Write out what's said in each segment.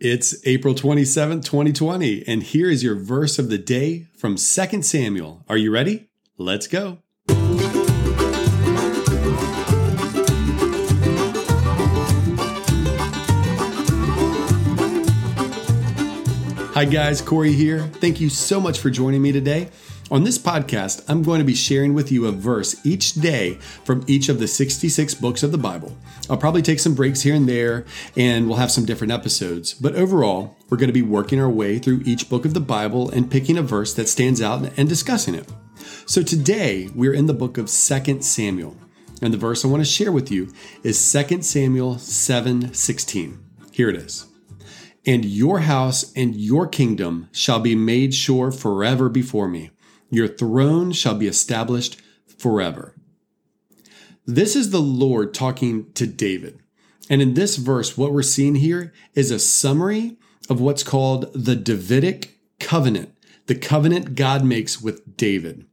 It's April 27th, 2020, and here is your verse of the day from 2 Samuel. Are you ready? Let's go. Hi, guys, Corey here. Thank you so much for joining me today. On this podcast, I'm going to be sharing with you a verse each day from each of the 66 books of the Bible. I'll probably take some breaks here and there, and we'll have some different episodes. But overall, we're going to be working our way through each book of the Bible and picking a verse that stands out and discussing it. So today, we're in the book of 2 Samuel. And the verse I want to share with you is 2 Samuel 7 16. Here it is. And your house and your kingdom shall be made sure forever before me. Your throne shall be established forever. This is the Lord talking to David. And in this verse, what we're seeing here is a summary of what's called the Davidic covenant, the covenant God makes with David.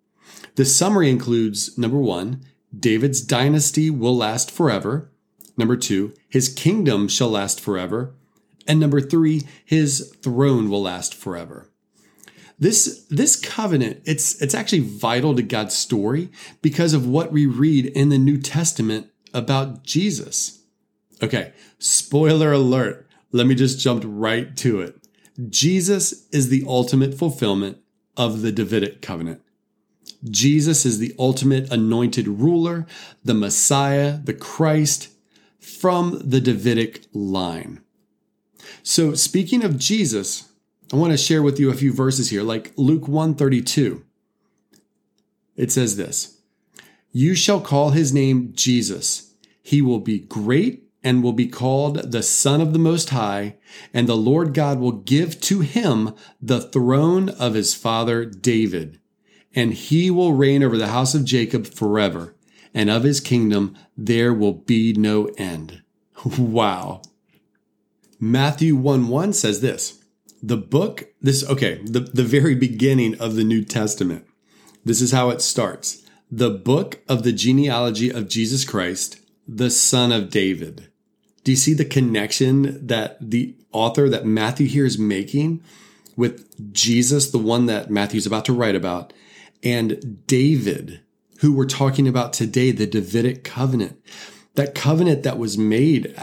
The summary includes number one, David's dynasty will last forever. Number two, his kingdom shall last forever. And number three, his throne will last forever. This this covenant, it's it's actually vital to God's story because of what we read in the New Testament about Jesus. Okay, spoiler alert. Let me just jump right to it. Jesus is the ultimate fulfillment of the Davidic covenant. Jesus is the ultimate anointed ruler, the Messiah, the Christ from the Davidic line. So, speaking of Jesus, I want to share with you a few verses here, like Luke 132. It says this You shall call his name Jesus. He will be great and will be called the Son of the Most High, and the Lord God will give to him the throne of his father David, and he will reign over the house of Jacob forever, and of his kingdom there will be no end. wow. Matthew 1 1 says this the book, this, okay, the, the very beginning of the New Testament. This is how it starts. The book of the genealogy of Jesus Christ, the son of David. Do you see the connection that the author that Matthew here is making with Jesus, the one that Matthew's about to write about, and David, who we're talking about today, the Davidic covenant? That covenant that was made.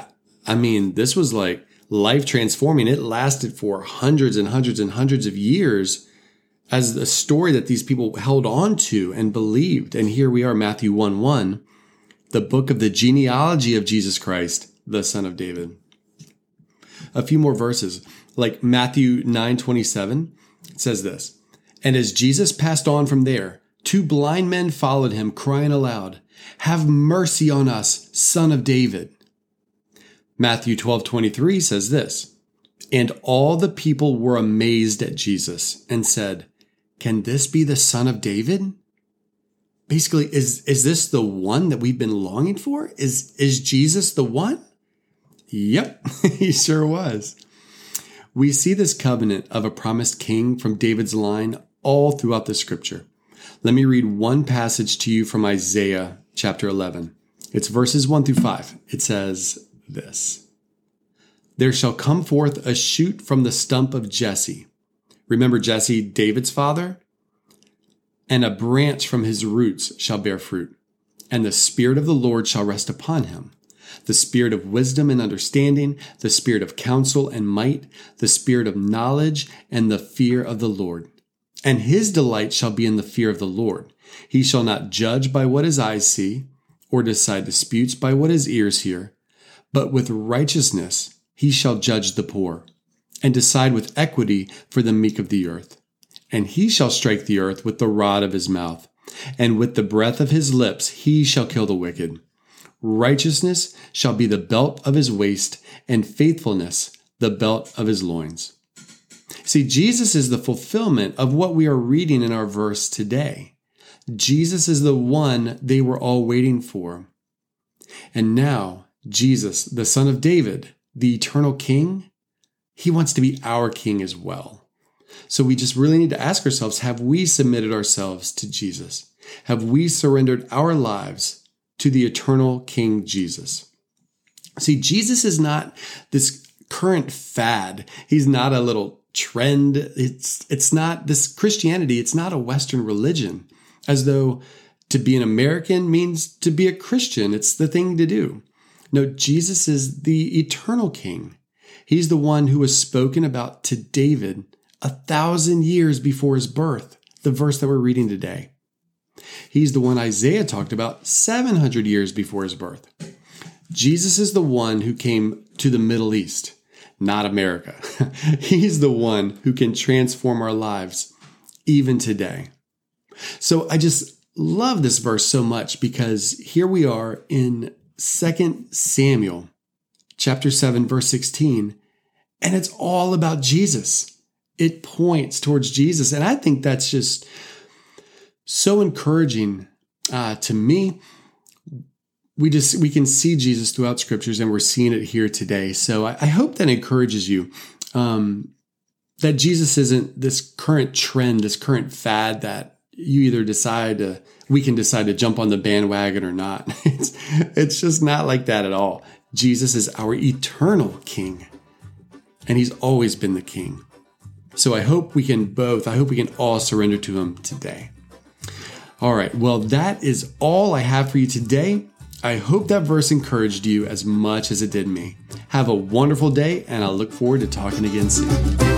I mean, this was like life transforming. It lasted for hundreds and hundreds and hundreds of years as a story that these people held on to and believed. And here we are, Matthew 1 1, the book of the genealogy of Jesus Christ, the son of David. A few more verses, like Matthew 9 27 says this And as Jesus passed on from there, two blind men followed him, crying aloud, Have mercy on us, son of David. Matthew 12 23 says this And all the people were amazed at Jesus and said, Can this be the son of David? Basically, is, is this the one that we've been longing for? Is, is Jesus the one? Yep, he sure was. We see this covenant of a promised king from David's line all throughout the scripture. Let me read one passage to you from Isaiah chapter 11. It's verses 1 through 5. It says, this There shall come forth a shoot from the stump of Jesse. Remember Jesse, David's father? And a branch from his roots shall bear fruit. And the Spirit of the Lord shall rest upon him the spirit of wisdom and understanding, the spirit of counsel and might, the spirit of knowledge and the fear of the Lord. And his delight shall be in the fear of the Lord. He shall not judge by what his eyes see, or decide disputes by what his ears hear, but with righteousness he shall judge the poor, and decide with equity for the meek of the earth. And he shall strike the earth with the rod of his mouth, and with the breath of his lips he shall kill the wicked. Righteousness shall be the belt of his waist, and faithfulness the belt of his loins. See, Jesus is the fulfillment of what we are reading in our verse today. Jesus is the one they were all waiting for. And now Jesus, the son of David, the eternal king, he wants to be our king as well. So we just really need to ask ourselves have we submitted ourselves to Jesus? Have we surrendered our lives to the eternal King Jesus? See, Jesus is not this current fad. He's not a little trend. It's it's not this Christianity, it's not a western religion as though to be an American means to be a Christian. It's the thing to do. No, Jesus is the eternal king. He's the one who was spoken about to David a thousand years before his birth, the verse that we're reading today. He's the one Isaiah talked about 700 years before his birth. Jesus is the one who came to the Middle East, not America. He's the one who can transform our lives even today. So I just love this verse so much because here we are in 2 Samuel chapter 7 verse 16 and it's all about Jesus. It points towards Jesus and I think that's just so encouraging uh, to me. We just we can see Jesus throughout scriptures and we're seeing it here today. So I, I hope that encourages you. Um, that Jesus isn't this current trend, this current fad that you either decide to we can decide to jump on the bandwagon or not. It's, it's just not like that at all. Jesus is our eternal king, and he's always been the king. So I hope we can both, I hope we can all surrender to him today. All right, well, that is all I have for you today. I hope that verse encouraged you as much as it did me. Have a wonderful day, and I look forward to talking again soon.